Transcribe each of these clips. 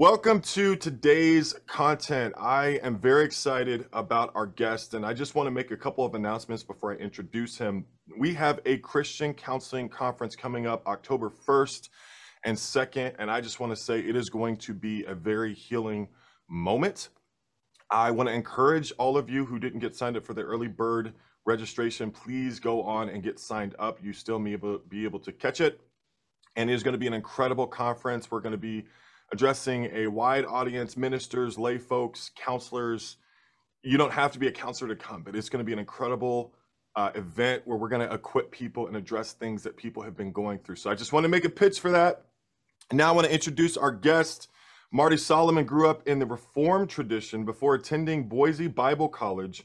Welcome to today's content. I am very excited about our guest, and I just want to make a couple of announcements before I introduce him. We have a Christian counseling conference coming up October 1st and 2nd, and I just want to say it is going to be a very healing moment. I want to encourage all of you who didn't get signed up for the early bird registration, please go on and get signed up. You still may be able to catch it. And it is going to be an incredible conference. We're going to be addressing a wide audience ministers, lay folks, counselors. You don't have to be a counselor to come, but it's going to be an incredible uh, event where we're going to equip people and address things that people have been going through. So I just want to make a pitch for that. Now I want to introduce our guest. Marty Solomon grew up in the Reformed tradition before attending Boise Bible College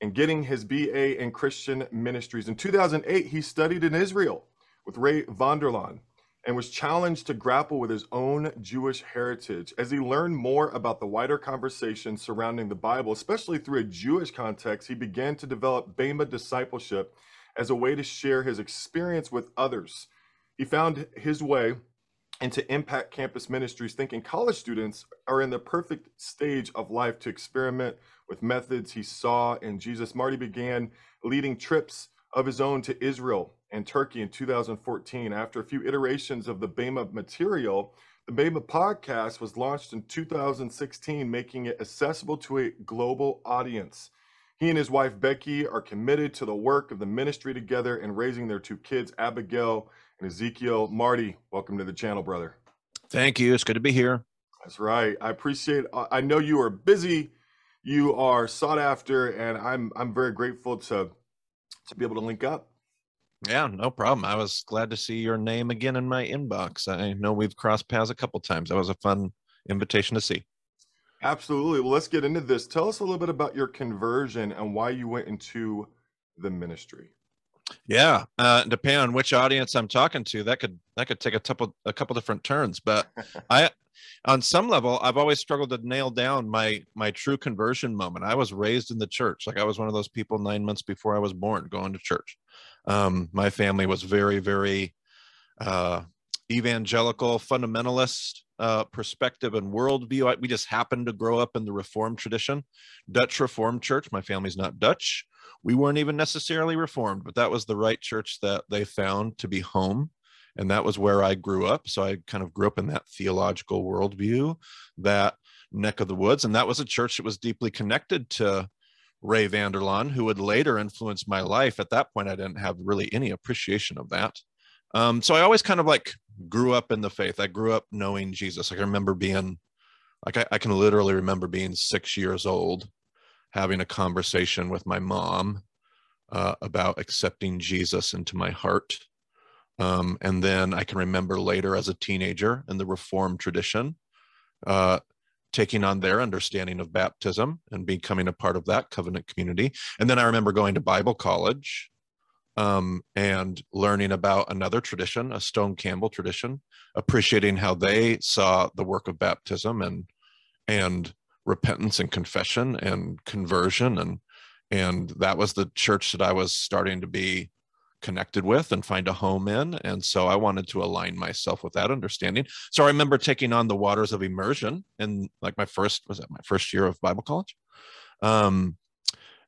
and getting his BA in Christian ministries. In 2008, he studied in Israel with Ray Vander Laan and was challenged to grapple with his own Jewish heritage. As he learned more about the wider conversation surrounding the Bible, especially through a Jewish context, he began to develop Bema discipleship as a way to share his experience with others. He found his way into Impact Campus Ministries, thinking college students are in the perfect stage of life to experiment with methods he saw in Jesus. Marty began leading trips of his own to Israel and Turkey in 2014. After a few iterations of the Bema material, the Bema podcast was launched in 2016, making it accessible to a global audience. He and his wife Becky are committed to the work of the ministry together and raising their two kids, Abigail and Ezekiel. Marty, welcome to the channel, brother. Thank you. It's good to be here. That's right. I appreciate uh, I know you are busy, you are sought after, and I'm I'm very grateful to to be able to link up. Yeah, no problem. I was glad to see your name again in my inbox. I know we've crossed paths a couple times. That was a fun invitation to see. Absolutely. Well, let's get into this. Tell us a little bit about your conversion and why you went into the ministry. Yeah, uh, depending on which audience I'm talking to, that could that could take a couple a couple different turns. But I, on some level, I've always struggled to nail down my my true conversion moment. I was raised in the church, like I was one of those people nine months before I was born going to church. Um, my family was very, very uh, evangelical, fundamentalist uh, perspective and worldview. We just happened to grow up in the Reformed tradition, Dutch Reformed Church. My family's not Dutch. We weren't even necessarily Reformed, but that was the right church that they found to be home. And that was where I grew up. So I kind of grew up in that theological worldview, that neck of the woods. And that was a church that was deeply connected to Ray Vander Laan, who would later influence my life. At that point, I didn't have really any appreciation of that. Um, so I always kind of like grew up in the faith. I grew up knowing Jesus. I remember being, like I, I can literally remember being six years old, having a conversation with my mom uh, about accepting Jesus into my heart. Um, and then I can remember later as a teenager in the Reformed tradition, uh, taking on their understanding of baptism and becoming a part of that covenant community. And then I remember going to Bible college um, and learning about another tradition, a Stone Campbell tradition, appreciating how they saw the work of baptism and and repentance and confession and conversion and and that was the church that I was starting to be connected with and find a home in. And so I wanted to align myself with that understanding. So I remember taking on the waters of immersion in like my first, was that my first year of Bible college? Um,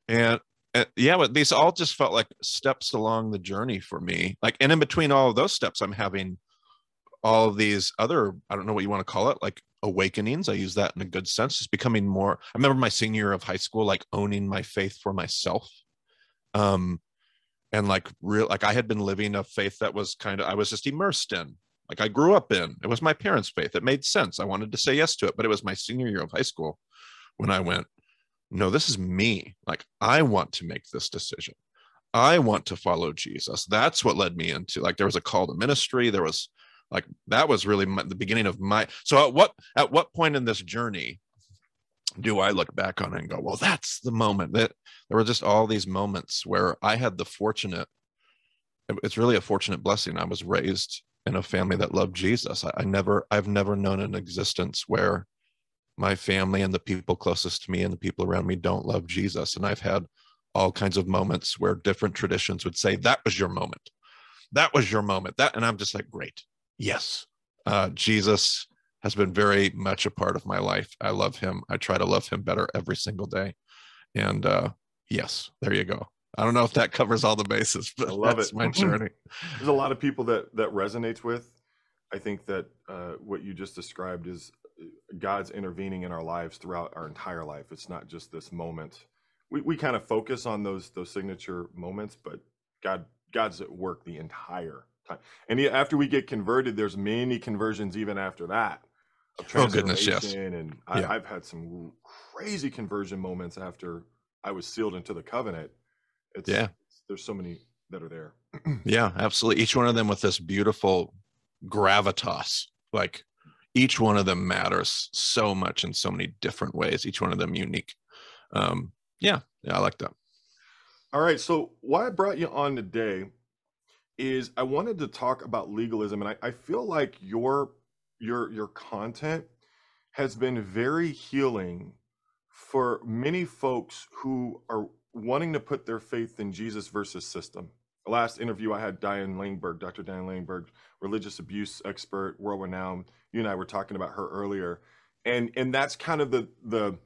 and, and yeah, but these all just felt like steps along the journey for me. Like, and in between all of those steps, I'm having all of these other, I don't know what you want to call it, like awakenings. I use that in a good sense, just becoming more. I remember my senior year of high school, like owning my faith for myself. Um, and like real like i had been living a faith that was kind of i was just immersed in like i grew up in it was my parents faith it made sense i wanted to say yes to it but it was my senior year of high school when i went no this is me like i want to make this decision. I want to follow jesus. That's what led me into like there was a call to ministry there was like that was really my, the beginning of my so at what at what point in this journey do I look back on it and go, well, that's the moment that there were just all these moments where I had the fortunate, it's really a fortunate blessing. I was raised in a family that loved Jesus. I, I never, I've never known an existence where my family and the people closest to me and the people around me don't love Jesus. And I've had all kinds of moments where different traditions would say, that was your moment. That was your moment. That, and I'm just like, great. Yes. Uh, Jesus has been very much a part of my life. I love him. I try to love him better every single day. And uh, yes, there you go. I don't know if that covers all the bases, but I love that's it. my journey. There's a lot of people that that resonates with. I think that uh, what you just described is uh, God's intervening in our lives throughout our entire life. It's not just this moment. We we kind of focus on those those signature moments, but God God's at work the entire time. And after we get converted, there's many conversions even after that. Oh goodness, yes. And I, yeah. I've had some crazy conversion moments after I was sealed into the covenant. It's, yeah. It's, there's so many that are there. yeah, absolutely. Each one of them with this beautiful gravitas. Like each one of them matters so much in so many different ways. Each one of them unique. Um, yeah, yeah, I like that. All right. So why I brought you on today is I wanted to talk about legalism, and I, I feel like your your your content has been very healing for many folks who are wanting to put their faith in Jesus versus system. The last interview I had Diane Langberg, Dr. Diane Langberg, religious abuse expert, world renowned. You and I were talking about her earlier. And and that's kind of the the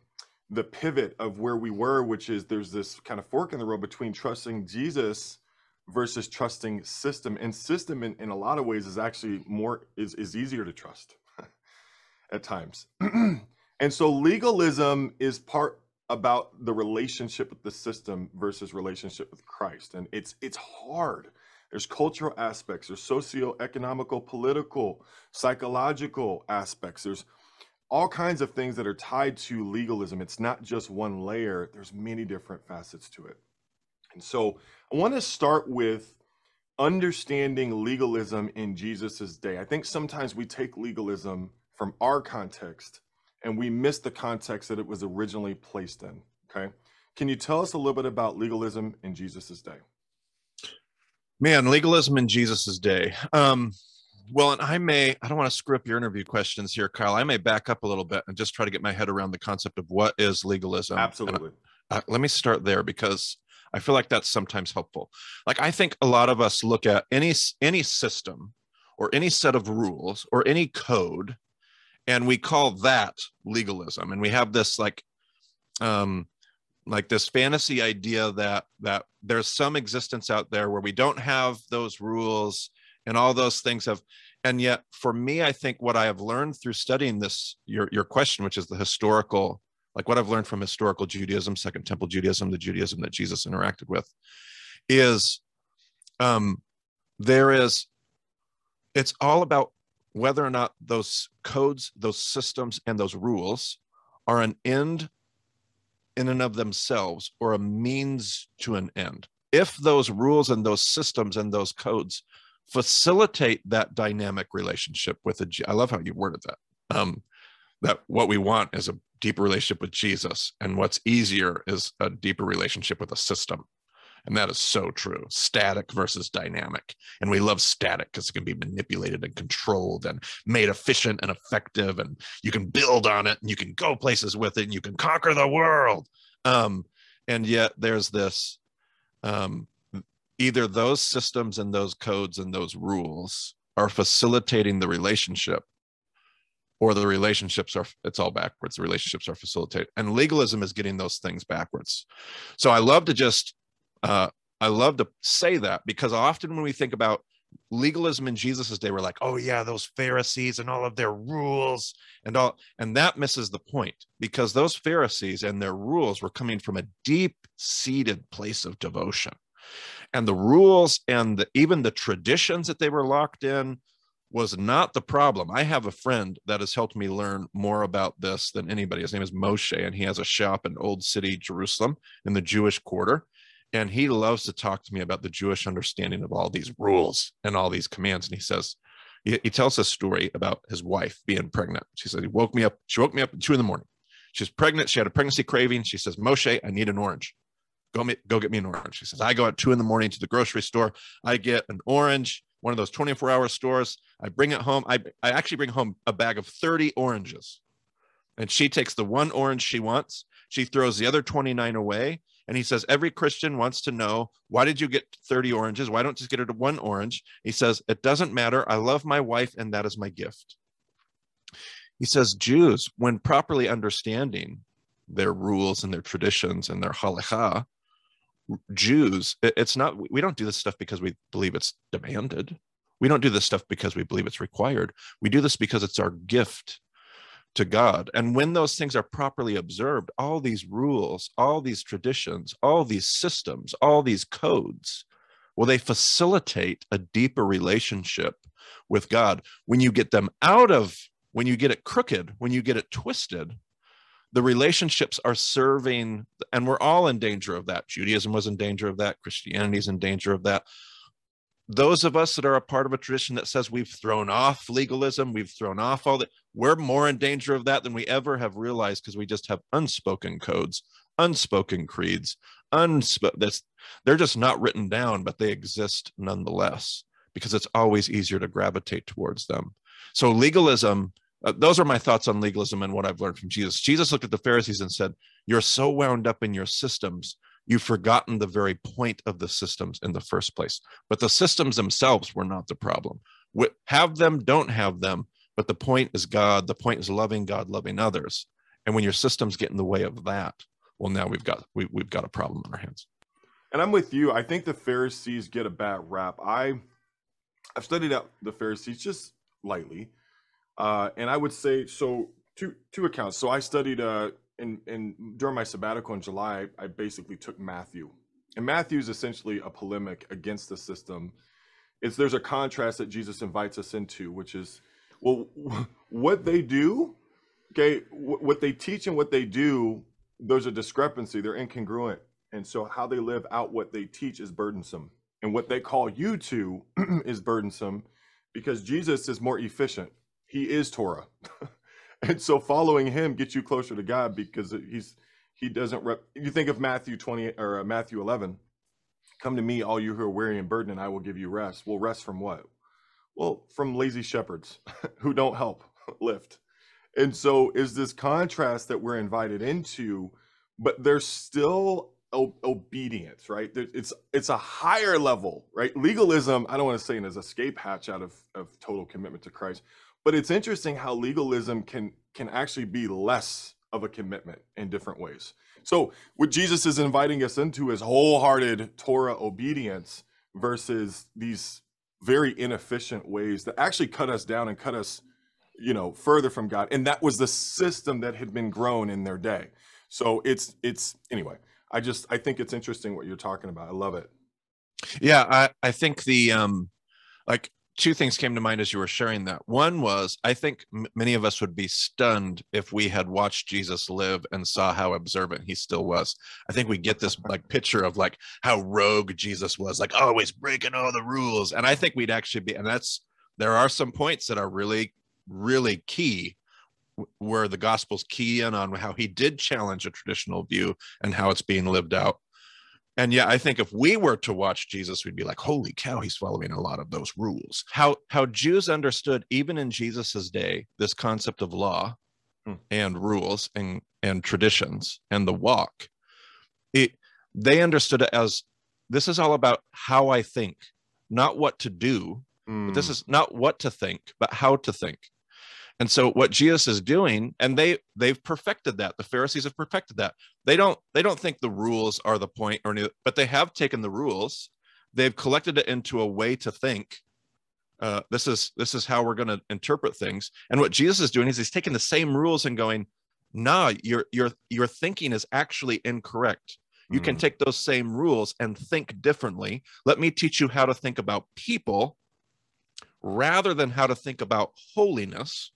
the pivot of where we were, which is there's this kind of fork in the road between trusting Jesus versus trusting system. And system in, in a lot of ways is actually more is, is easier to trust at times. and so legalism is part about the relationship with the system versus relationship with Christ. And it's it's hard. There's cultural aspects, there's socio-economical, political, psychological aspects. There's all kinds of things that are tied to legalism. It's not just one layer, there's many different facets to it. And so I want to start with understanding legalism in Jesus's day. I think sometimes we take legalism from our context and we miss the context that it was originally placed in. Okay. Can you tell us a little bit about legalism in Jesus's day? Man, legalism in Jesus's day. Um, well, and I may, I don't want to screw up your interview questions here, Kyle. I may back up a little bit and just try to get my head around the concept of what is legalism. Absolutely. Uh, let me start there because I feel like that's sometimes helpful. Like I think a lot of us look at any any system or any set of rules or any code and we call that legalism and we have this like um like this fantasy idea that that there's some existence out there where we don't have those rules and all those things have and yet for me i think what i have learned through studying this your your question which is the historical like what i've learned from historical judaism second temple judaism the judaism that jesus interacted with is um there is it's all about whether or not those codes, those systems, and those rules are an end in and of themselves or a means to an end. If those rules and those systems and those codes facilitate that dynamic relationship with a, I love how you worded that. Um, that what we want is a deeper relationship with Jesus, and what's easier is a deeper relationship with a system. And that is so true. Static versus dynamic. And we love static because it can be manipulated and controlled and made efficient and effective. And you can build on it and you can go places with it and you can conquer the world. Um, and yet there's this um, either those systems and those codes and those rules are facilitating the relationship or the relationships are it's all backwards the relationships are facilitated and legalism is getting those things backwards. So i love to just uh, I love to say that because often when we think about legalism in Jesus's day, we're like, oh yeah, those Pharisees and all of their rules and all, and that misses the point because those Pharisees and their rules were coming from a deep-seated place of devotion, and the rules and the, even the traditions that they were locked in was not the problem. I have a friend that has helped me learn more about this than anybody. His name is Moshe, and he has a shop in Old City, Jerusalem, in the Jewish quarter and he loves to talk to me about the Jewish understanding of all these rules and all these commands. And he says, he, he tells a story about his wife being pregnant. She said, he woke me up. She woke me up at two in the morning. She's pregnant. She had a pregnancy craving. She says, Moshe, I need an orange. Go, me, go get me an orange. She says, I go at two in the morning to the grocery store. I get an orange, one of those 24 hour stores. I bring it home. I, I actually bring home a bag of 30 oranges. And she takes the one orange she wants. She throws the other 29 away and he says, Every Christian wants to know, why did you get 30 oranges? Why don't you just get her to one orange? He says, It doesn't matter. I love my wife, and that is my gift. He says, Jews, when properly understanding their rules and their traditions and their halakha, Jews, it's not, we don't do this stuff because we believe it's demanded. We don't do this stuff because we believe it's required. We do this because it's our gift to God. And when those things are properly observed, all these rules, all these traditions, all these systems, all these codes, well, they facilitate a deeper relationship with God. When you get them out of, when you get it crooked, when you get it twisted, the relationships are serving, and we're all in danger of that. Judaism was in danger of that. Christianity is in danger of that those of us that are a part of a tradition that says we've thrown off legalism, we've thrown off all that, we're more in danger of that than we ever have realized because we just have unspoken codes, unspoken creeds, unsp- they're just not written down, but they exist nonetheless because it's always easier to gravitate towards them. So legalism, uh, those are my thoughts on legalism and what I've learned from Jesus. Jesus looked at the Pharisees and said, "You're so wound up in your systems you've forgotten the very point of the systems in the first place. But the systems themselves were not the problem. Have them, don't have them. But the point is God. The point is loving God, loving others. And when your systems get in the way of that, well, now we've got we, we've got a problem on our hands. And I'm with you. I think the Pharisees get a bad rap. I I've studied out the Pharisees just lightly, uh, and I would say so. Two two accounts. So I studied uh, in, in during my sabbatical in July, I basically took Matthew, and Matthew is essentially a polemic against the system. It's there's a contrast that Jesus invites us into, which is, well, what they do, okay, what they teach and what they do, there's a discrepancy. They're incongruent, and so how they live out what they teach is burdensome, and what they call you to is burdensome, because Jesus is more efficient. He is Torah. and so following him gets you closer to God because he's he doesn't rep. You think of Matthew twenty or uh, Matthew eleven, come to me, all you who are weary and burdened, and I will give you rest. Well, rest from what? Well, from lazy shepherds who don't help lift. And so is this contrast that we're invited into, but there's still obedience, right? It's it's a higher level, right? Legalism, I don't want to say an escape hatch out of, of total commitment to Christ, but it's interesting how legalism can can actually be less of a commitment in different ways. So what Jesus is inviting us into is wholehearted Torah obedience versus these very inefficient ways that actually cut us down and cut us, you know, further from God. And that was the system that had been grown in their day. So it's it's anyway. I just I think it's interesting what you're talking about. I love it. Yeah, I I think the um like two things came to mind as you were sharing that. One was I think m- many of us would be stunned if we had watched Jesus live and saw how observant he still was. I think we get this like picture of like how rogue Jesus was, like oh, always breaking all the rules. And I think we'd actually be, and that's there are some points that are really, really key where the gospels key in on how he did challenge a traditional view and how it's being lived out and yeah, I think if we were to watch Jesus, we'd be like, holy cow, he's following a lot of those rules. How how Jews understood, even in Jesus's day, this concept of law hmm. and rules and, and traditions and the walk, it they understood it as this is all about how I think, not what to do. Mm. But this hmm. is not what to think, but how to think. And so what Jesus is doing, and they they've perfected that. The Pharisees have perfected that. They don't they don't think the rules are the point or any, but they have taken the rules, they've collected it into a way to think. Uh, this is this is how we're going to interpret things. And what Jesus is doing is he's taking the same rules and going, nah, your your your thinking is actually incorrect. You mm. can take those same rules and think differently. Let me teach you how to think about people rather than how to think about holiness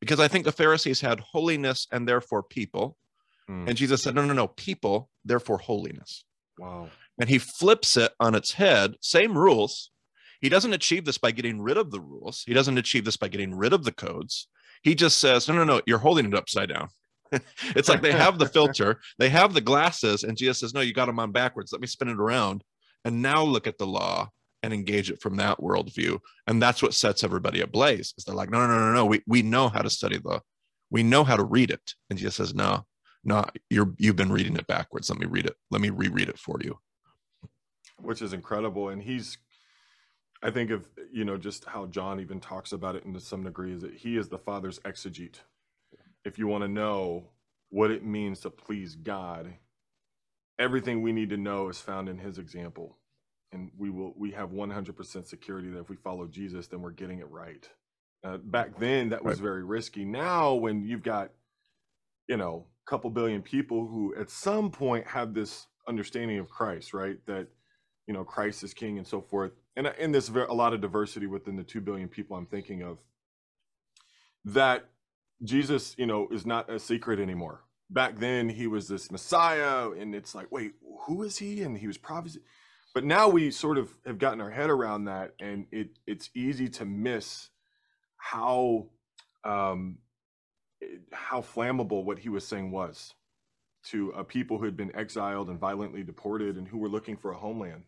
because I think the Pharisees had holiness and therefore people. Mm. And Jesus said, no, no, no, people, therefore holiness. Wow. And he flips it on its head, same rules. He doesn't achieve this by getting rid of the rules. He doesn't achieve this by getting rid of the codes. He just says, no, no, no, you're holding it upside down. it's like they have the filter, they have the glasses, and Jesus says, no, you got them on backwards. Let me spin it around. And now look at the law and engage it from that worldview. And that's what sets everybody ablaze. Is they're like, no, no, no, no, no. We we know how to study the, we know how to read it. And Jesus says, no, no, you're you've been reading it backwards. Let me read it. Let me reread it for you. Which is incredible. And he's I think of you know just how John even talks about it to some degree is that he is the Father's exegete. If you want to know what it means to please God, everything we need to know is found in His example, and we will we have 100% security that if we follow Jesus, then we're getting it right. Uh, back then, that was Right. very risky. Now, when you've got you know a couple billion people who at some point have this understanding of Christ, right? That you know Christ is King and so forth, and and there's a lot of diversity within the two billion people I'm thinking of. That Jesus, you know, is not a secret anymore. Back then, he was this Messiah, and it's like, wait, who is he? And he was prophecy. But now we sort of have gotten our head around that, and it it's easy to miss how um, how flammable what he was saying was to a people who had been exiled and violently deported and who were looking for a homeland.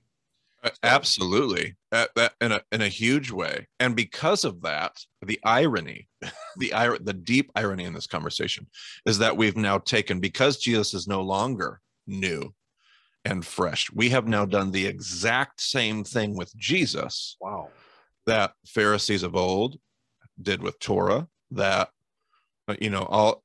Uh, Absolutely, uh, that in a in a huge way, and because of that, the irony, the ir- the deep irony in this conversation is that we've now taken because Jesus is no longer new and fresh. We have now done the exact same thing with Jesus Wow. that Pharisees of old did with Torah. That uh, you know all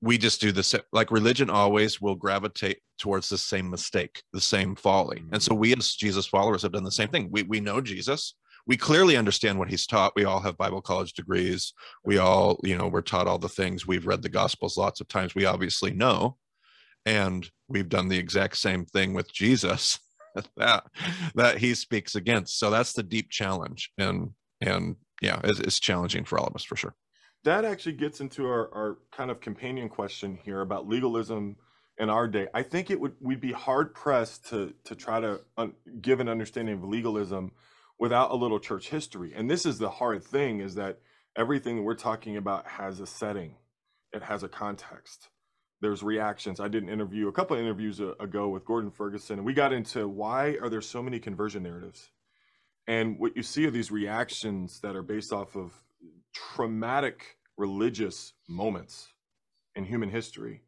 we just do this like religion always will gravitate towards the same mistake the same folly. And so we as jesus followers have done the same thing. We, we know jesus. We clearly understand what he's taught. We all have bible college degrees. We all you know we're taught all the things. We've read the gospels lots of times. We obviously know and we've done the exact same thing with jesus that that he speaks against so that's the deep challenge and and yeah it's, it's challenging for all of us for sure that actually gets into our, our kind of companion question here about legalism in our day. I think it would we'd be hard pressed to to try to un, give an understanding of legalism without a little church history. And this is the hard thing is that everything that we're talking about has a setting. It has a context. There's reactions. I did an interview a couple of interviews a- ago with Gordon Ferguson and we got into why are there so many conversion narratives? And what you see are these reactions that are based off of traumatic religious moments in human history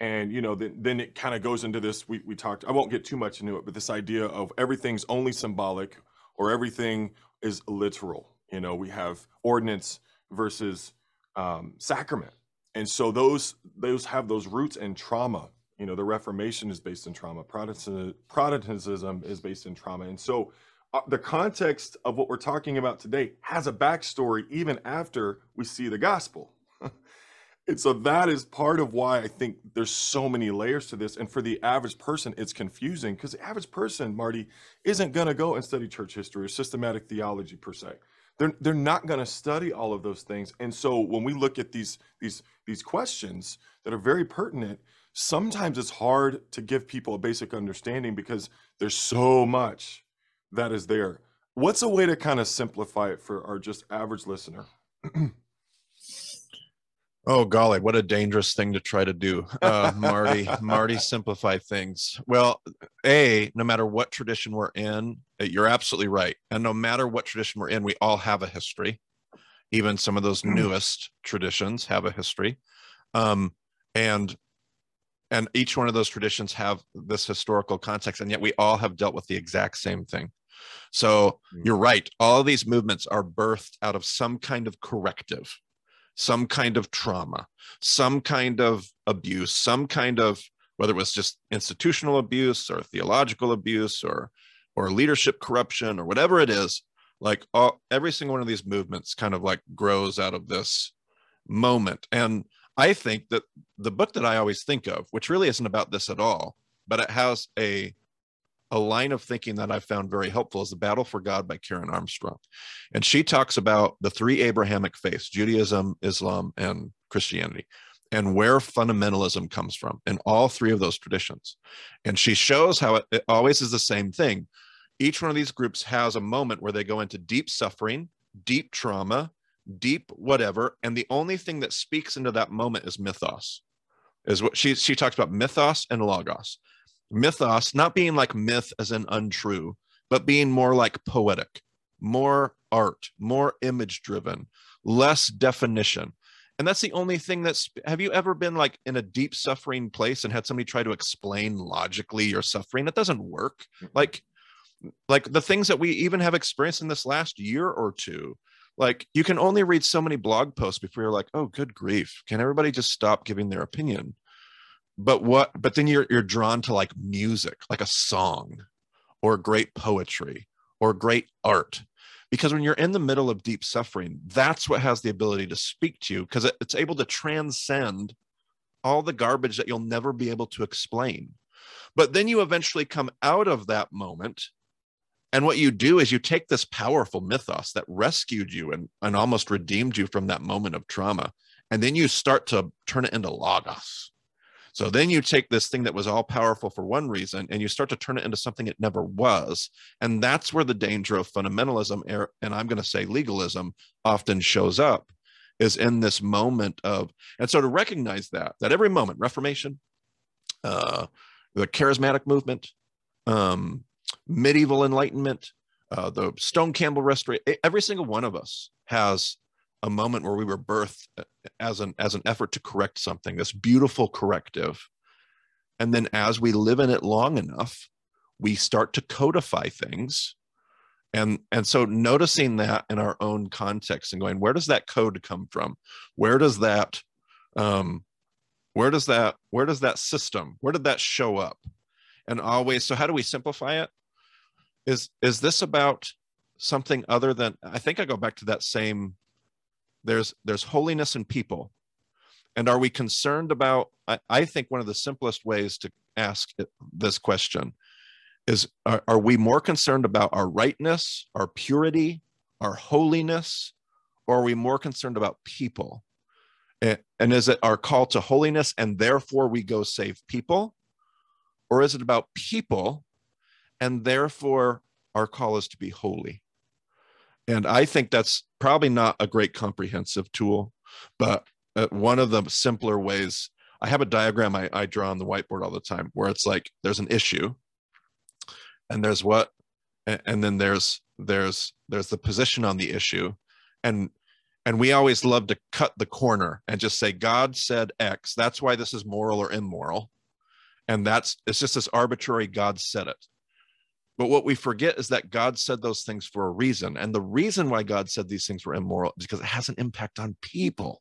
and you know then, then it kind of goes into this we, we talked i won't get too much into it but this idea of everything's only symbolic or everything is literal you know we have ordinance versus um, sacrament and so those those have those roots in trauma you know the reformation is based in trauma Protestant, protestantism is based in trauma and so uh, the context of what we're talking about today has a backstory even after we see the gospel and so that is part of why I think there's so many layers to this. And for the average person, it's confusing because the average person, Marty, isn't going to go and study church history or systematic theology per se. They're, they're not going to study all of those things. And so when we look at these, these, these questions that are very pertinent, sometimes it's hard to give people a basic understanding because there's so much that is there. What's a way to kind of simplify it for our just average listener? Oh golly, what a dangerous thing to try to do, uh, Marty. Marty, simplify things. Well, a no matter what tradition we're in, uh, you're absolutely right, and no matter what tradition we're in, we all have a history. Even some of those newest traditions have a history, um, and and each one of those traditions have this historical context, and yet we all have dealt with the exact same thing. So Mm. you're right. All of these movements are birthed out of some kind of corrective some kind of trauma, some kind of abuse, some kind of whether it was just institutional abuse or theological abuse or or leadership corruption or whatever it is, like all, every single one of these movements kind of like grows out of this moment. And I think that the book that I always think of, which really isn't about this at all, but it has a a line of thinking that I found very helpful is The Battle for God by Karen Armstrong. And she talks about the three Abrahamic faiths Judaism, Islam, and Christianity, and where fundamentalism comes from in all three of those traditions. And she shows how it, it always is the same thing. Each one of these groups has a moment where they go into deep suffering, deep trauma, deep whatever. And the only thing that speaks into that moment is mythos, is what she, she talks about mythos and logos mythos not being like myth as an untrue but being more like poetic more art more image driven less definition. And that's the only thing that's have you ever been like in a deep suffering place and had somebody try to explain logically your suffering? It doesn't work. Like like the things that we even have experienced in this last year or two like you can only read so many blog posts before you're like oh good grief. Can everybody just stop giving their opinion but what but then you're you're drawn to like music like a song or great poetry or great art because when you're in the middle of deep suffering that's what has the ability to speak to you because it, it's able to transcend all the garbage that you'll never be able to explain but then you eventually come out of that moment and what you do is you take this powerful mythos that rescued you and, and almost redeemed you from that moment of trauma, and then you start to turn it into logos. So then you take this thing that was all powerful for one reason and you start to turn it into something it never was. And that's where the danger of fundamentalism, er, and I'm going to say legalism, often shows up is in this moment of, and so to recognize that, that every moment, Reformation, uh, the charismatic movement, um, medieval enlightenment, uh, the Stone Campbell restoration. Every single one of us has a moment where we were birthed uh, as an as an effort to correct something. This beautiful corrective, and then as we live in it long enough, we start to codify things. And, and so noticing that in our own context and going, where does that code come from? Where does that um, where does that where does that system where did that show up and always so how do we simplify it is is this about something other than i think i go back to that same there's there's holiness in people. And are we concerned about i, I think one of the simplest ways to ask this question is are, are we more concerned about our rightness our purity our holiness or are we more concerned about people? And, and is it our call to holiness and therefore we go save people? Or is it about people and therefore our call is to be holy? And I think that's probably not a great comprehensive tool, but uh, one of the simpler ways. I have a diagram I, I draw on the whiteboard all the time where it's like there's an issue, and there's what, and, and then there's there's there's the position on the issue, and and we always love to cut the corner and just say god said x. That's why this is moral or immoral. And that's it's just this arbitrary god said it but what we forget is that god said those things for a reason and the reason why god said these things were immoral is because it has an impact on people.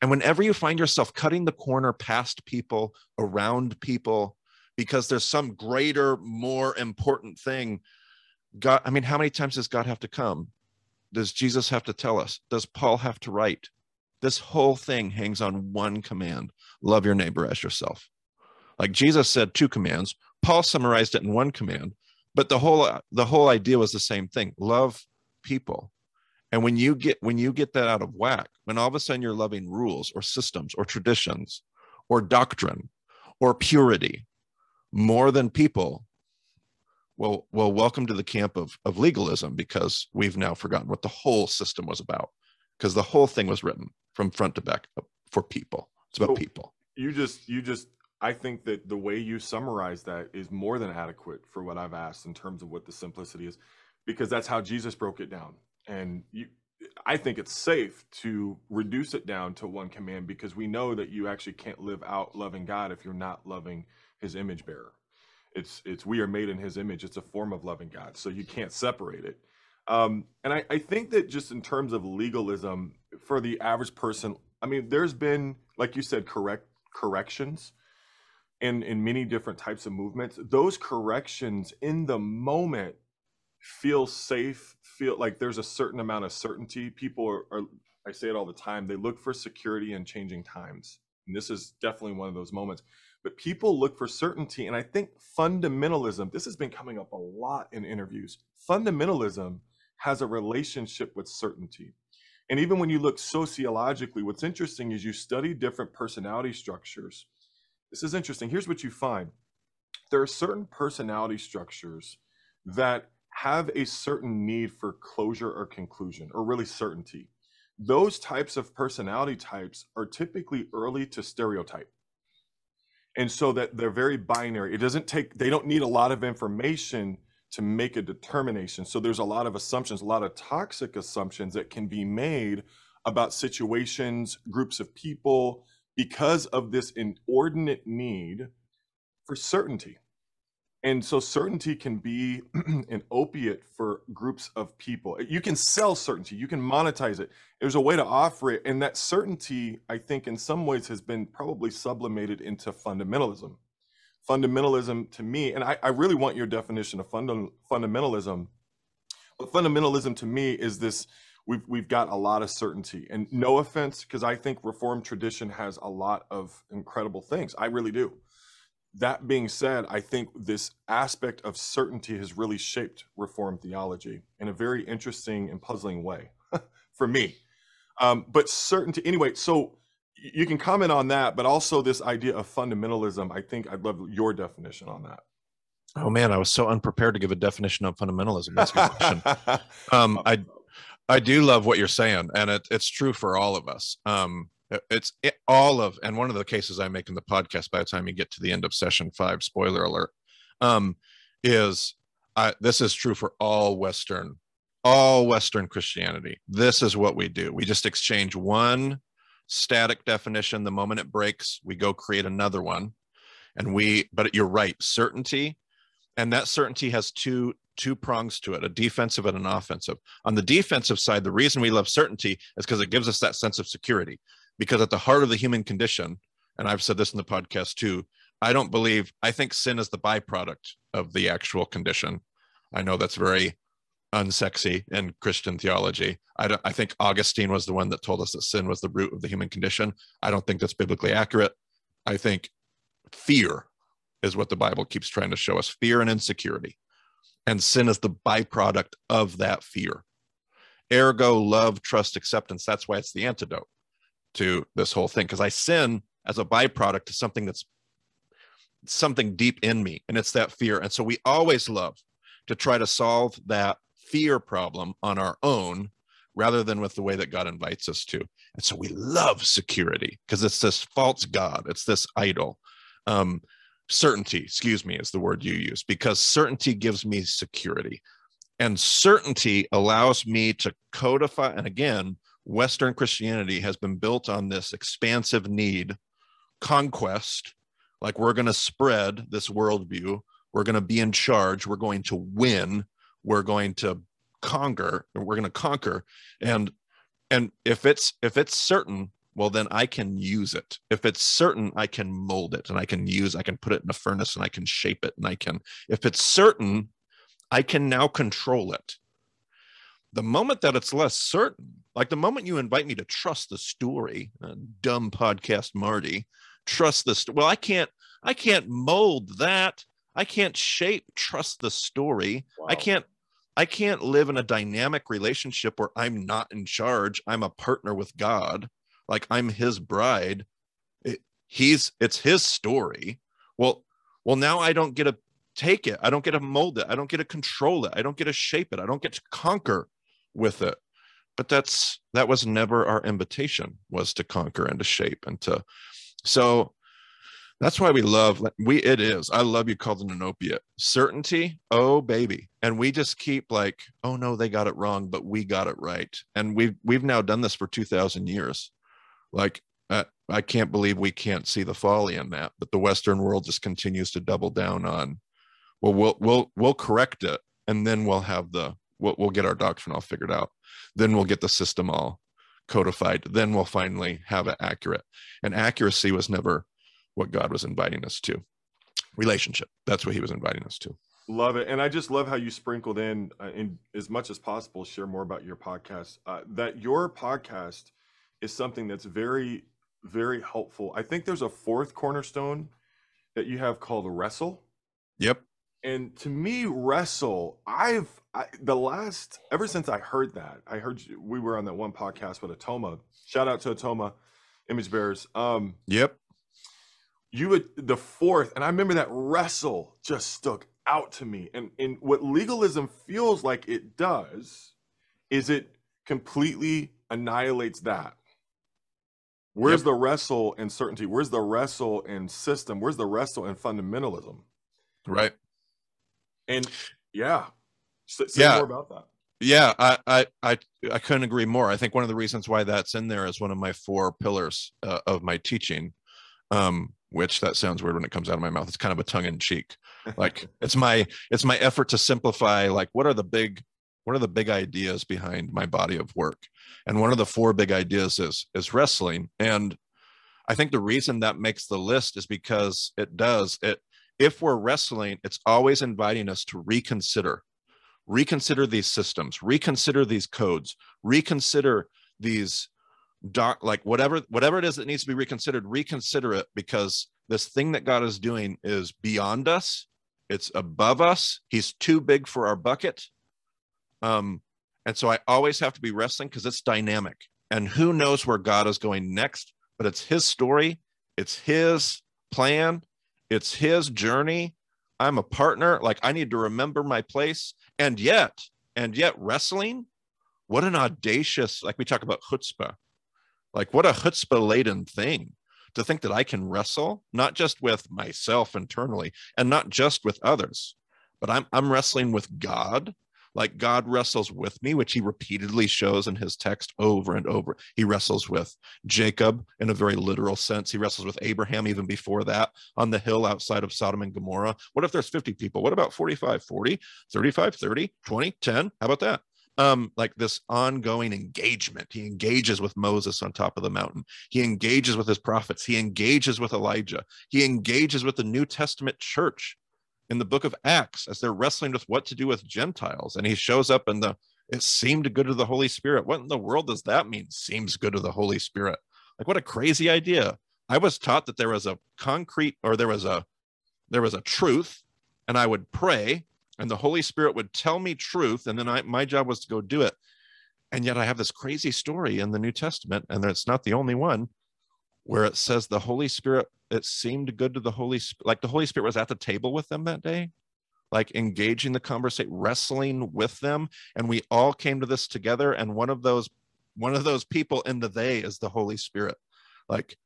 And whenever you find yourself cutting the corner past people around people because there's some greater more important thing god i mean how many times does god have to come? Does jesus have to tell us? Does paul have to write? This whole thing hangs on one command love your neighbor as yourself. Like Jesus said two commands. Paul summarized it in one command, but the whole the whole idea was the same thing. Love people. And when you get when you get that out of whack, when all of a sudden you're loving rules or systems or traditions or doctrine or purity more than people, well, well, welcome to the camp of, of legalism because we've now forgotten what the whole system was about. Because the whole thing was written from front to back uh, for people. It's about so people. You just you just I think that the way you summarize that is more than adequate for what I've asked in terms of what the simplicity is, because that's how Jesus broke it down. And you, I think it's safe to reduce it down to one command because we know that you actually can't live out loving God if you're not loving His image bearer. It's it's we are made in His image. It's a form of loving God, so you can't separate it. Um, and I, I think that just in terms of legalism for the average person, I mean, there's been like you said, correct corrections in in many different types of movements those corrections in the moment feel safe feel like there's a certain amount of certainty. People are, are, i say it all the time they look for security in changing times and this is definitely one of those moments. But people look for certainty and i think fundamentalism this has been coming up a lot in interviews fundamentalism has a relationship with certainty. And even when you look sociologically what's interesting is you study different personality structures this is interesting. Here's what you find there are certain personality structures that have a certain need for closure or conclusion, or really certainty. Those types of personality types are typically early to stereotype. And so that they're very binary. It doesn't take, they don't need a lot of information to make a determination. So there's a lot of assumptions, a lot of toxic assumptions that can be made about situations, groups of people, because of this inordinate need for certainty. And so certainty can be an opiate for groups of people. You can sell certainty, you can monetize it. There's a way to offer it. And that certainty, I think, in some ways has been probably sublimated into fundamentalism. Fundamentalism to me, and I, I really want your definition of funda- fundamentalism. But fundamentalism to me is this we've, we've got a lot of certainty. And no offense, because I think Reformed tradition has a lot of incredible things. I really do that being said, I think this aspect of certainty has really shaped Reformed theology in a very interesting and puzzling way for me. Um, but certainty, anyway, so you can comment on that, but also this idea of fundamentalism. I think I'd love your definition on that. Oh man, I was so unprepared to give a definition of fundamentalism. That's a good question. um, I I do love what you're saying, and it, it's true for all of us. Um, it's it, all of and one of the cases i make in the podcast by the time you get to the end of session five spoiler alert um is I, this is true for all western all western christianity this is what we do we just exchange one static definition the moment it breaks we go create another one and we but you're right certainty and that certainty has two two prongs to it a defensive and an offensive on the defensive side the reason we love certainty is because it gives us that sense of security because at the heart of the human condition, and I've said this in the podcast too, I don't believe, I think sin is the byproduct of the actual condition. I know that's very unsexy in Christian theology. I, don't, I think Augustine was the one that told us that sin was the root of the human condition. I don't think that's biblically accurate. I think fear is what the Bible keeps trying to show us fear and insecurity. And sin is the byproduct of that fear. Ergo, love, trust, acceptance. That's why it's the antidote to this whole thing because I sin as a byproduct to something that's something deep in me, and it's that fear. And so we always love to try to solve that fear problem on our own rather than with the way that God invites us to. And so we love security because it's this false God, it's this idol. Um, certainty, excuse me, is the word you use, because certainty gives me security. And certainty allows me to codify, and again, Western Christianity has been built on this expansive need, conquest, like we're going to spread this worldview, we're going to be in charge, we're going to win, we're going to conquer, we're going to conquer, and and if it's if it's certain, well then I can use it. If it's certain, I can mold it and I can use, I can put it in a furnace and I can shape it and I can. If it's certain, I can now control it the moment that it's less certain, like the moment you invite me to trust the story, uh, dumb podcast Marty, trust the st- well, I can't, I can't mold that. I can't shape, trust the story. Wow. I can't, I can't live in a dynamic relationship where I'm not in charge. I'm a partner with God, like I'm His bride. It, he's, it's His story. Well, well, now I don't get to take it. I don't get to mold it. I don't get to control it. I don't get to shape it. I don't get to conquer with it but that's that was never our invitation was to conquer and to shape and to so that's why we love we it is i love you called an opiate certainty oh baby and we just keep like oh no they got it wrong but we got it right and we've we've now done this for 2000 years like uh, i can't believe we can't see the folly in that but the western world just continues to double down on well we'll we'll we'll correct it and then we'll have the we'll, we'll get our doctrine all figured out. Then we'll get the system all codified. Then we'll finally have it accurate. And accuracy was never what god was inviting us to. Relationship that's what he was inviting us to. Love it. And i just love how you sprinkled in uh, in as much as possible share more about your podcast uh, that your podcast is something that's very very helpful. I think there's a fourth cornerstone that you have called wrestle. Yep. And to me wrestle i've I, the last ever since i heard that i heard you, we were on that one podcast with atoma. Shout out to atoma image bearers. Um yep. you would the fourth and i remember that wrestle just stuck out to me. And and what legalism feels like it does is it completely annihilates that where's yep. the wrestle in certainty where's the wrestle in system where's the wrestle in fundamentalism right and yeah, say, yeah. more about that. Yeah, I, I, I, I couldn't agree more. I think one of the reasons why that's in there is one of my four pillars uh, of my teaching. um, which that sounds weird when it comes out of my mouth. It's kind of a tongue in cheek. Like it's my it's my effort to simplify like what are the big what are the big ideas behind my body of work? And one of the four big ideas is is wrestling. And I think the reason that makes the list is because it does it if we're wrestling, it's always inviting us to reconsider, reconsider these systems, reconsider these codes, reconsider these doc like whatever whatever it is that needs to be reconsidered reconsider it because this thing that god is doing is beyond us it's above us he's too big for our bucket um and so i always have to be wrestling because it's dynamic. And who knows where god is going next but it's his story it's his plan it's his journey. I'm a partner like i need to remember my place. And yet and yet wrestling what an audacious like we talk about chutzpah. Like, what a chutzpah laden thing to think that I can wrestle, not just with myself internally and not just with others, but I'm, I'm wrestling with God. Like God wrestles with me, which he repeatedly shows in his text over and over. He wrestles with Jacob in a very literal sense. He wrestles with Abraham even before that on the hill outside of Sodom and Gomorrah. What if there's 50 people? What about 45, 40, 35, 30, 20, 10? How about that? um, like this ongoing engagement. He engages with Moses on top of the mountain. He engages with his prophets. He engages with Elijah. He engages with the New Testament church in the book of Acts as they're wrestling with what to do with Gentiles. And he shows up in the, it seemed good to the Holy Spirit. What in the world does that mean? Seems good to the Holy Spirit. Like, what a crazy idea. I was taught that there was a concrete or there was a, there was a truth and I would pray and the Holy Spirit would tell me truth, and then I, my job was to go do it. And yet I have this crazy story in the New Testament, and it's not the only one, where it says the Holy Spirit, it seemed good to the Holy Spirit, like the Holy Spirit was at the table with them that day, like engaging the conversation, wrestling with them. And we all came to this together. And one of those, one of those people in the they is the Holy Spirit. Like,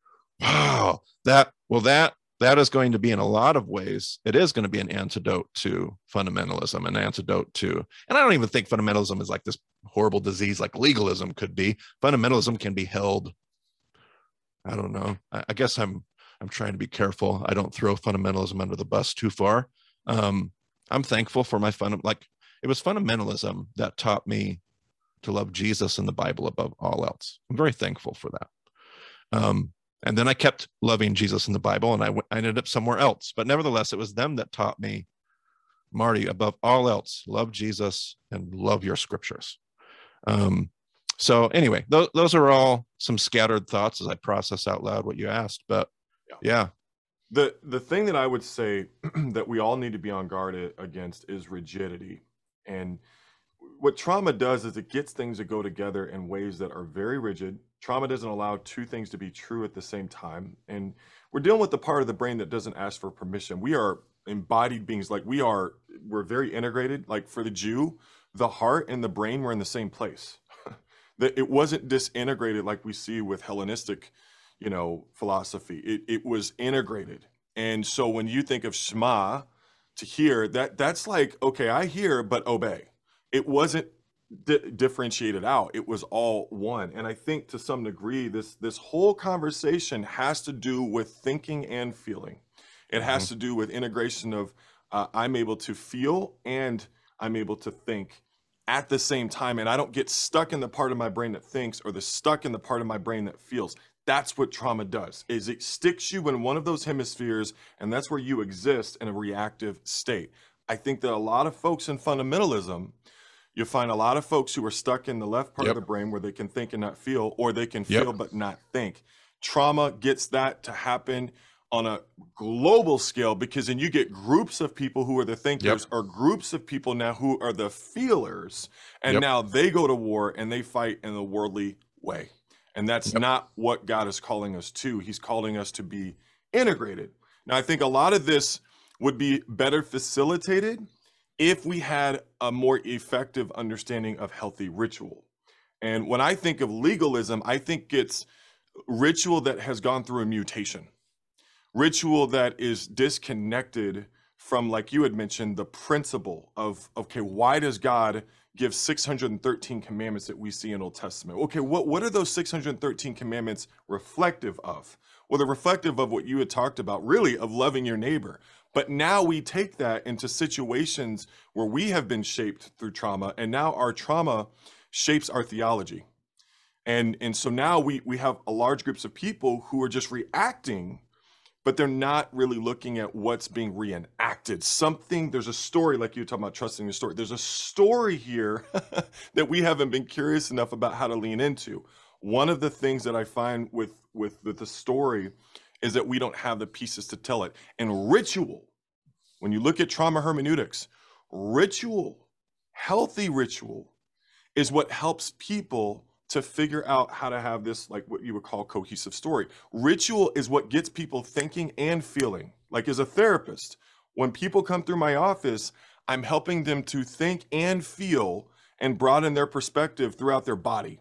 wow, that, well, that that is going to be in a lot of ways it is going to be an antidote to fundamentalism an antidote to and i don't even think fundamentalism is like this horrible disease like legalism could be fundamentalism can be held i don't know i, guess i'm i'm trying to be careful i don't throw fundamentalism under the bus too far um, i'm thankful for my fun like it was fundamentalism that taught me to love jesus and the bible above all else i'm very thankful for that um, and then I kept loving Jesus and the Bible and I, w- I ended up somewhere else. But nevertheless, it was them that taught me, Marty, above all else, love Jesus and love your scriptures. Um, so, anyway, th- those are all some scattered thoughts as I process out loud what you asked. But yeah. yeah. The, the thing that I would say that we all need to be on guard against is rigidity. And what trauma does is it gets things to go together in ways that are very rigid trauma doesn't allow two things to be true at the same time and we're dealing with the part of the brain that doesn't ask for permission we are embodied beings like we are we're very integrated like for the jew the heart and the brain were in the same place that it wasn't disintegrated like we see with hellenistic you know philosophy it, it was integrated and so when you think of shema to hear that that's like okay i hear but obey it wasn't di- differentiated out. It was all one. And I think to some degree, this this whole conversation has to do with thinking and feeling. It has mm-hmm. to do with integration of uh, I'm able to feel and I'm able to think at the same time, and I don't get stuck in the part of my brain that thinks or the stuck in the part of my brain that feels. That's what trauma does. Is it sticks you in one of those hemispheres, and that's where you exist in a reactive state. I think that a lot of folks in fundamentalism you find a lot of folks who are stuck in the left part yep. of the brain where they can think and not feel, or they can feel yep. but not think. Trauma gets that to happen on a global scale because then you get groups of people who are the thinkers yep. or groups of people now who are the feelers and yep. now they go to war and they fight in the worldly way and that's yep. not what god is calling us to he's calling us to be integrated now i think a lot of this would be better facilitated if we had a more effective understanding of healthy ritual. And when I think of legalism, I think it's ritual that has gone through a mutation, ritual that is disconnected from, like you had mentioned, the principle of, okay, why does God give 613 commandments that we see in Old Testament? Okay, what, what are those 613 commandments reflective of? Well, they're reflective of what you had talked about, really, of loving your neighbor. But now we take that into situations where we have been shaped through trauma, and now our trauma shapes our theology. And, and so now we, we have a large groups of people who are just reacting but they're not really looking at what's being reenacted. Something, there's a story, like you were talking about trusting the story. There's a story here that we haven't been curious enough about how to lean into. One of the things that I find with, with, with the story is that we don't have the pieces to tell it. And ritual, when you look at trauma hermeneutics, ritual, healthy ritual, is what helps people to figure out how to have this, like what you would call cohesive story. Ritual is what gets people thinking and feeling. Like as a therapist, when people come through my office, I'm helping them to think and feel and broaden their perspective throughout their body.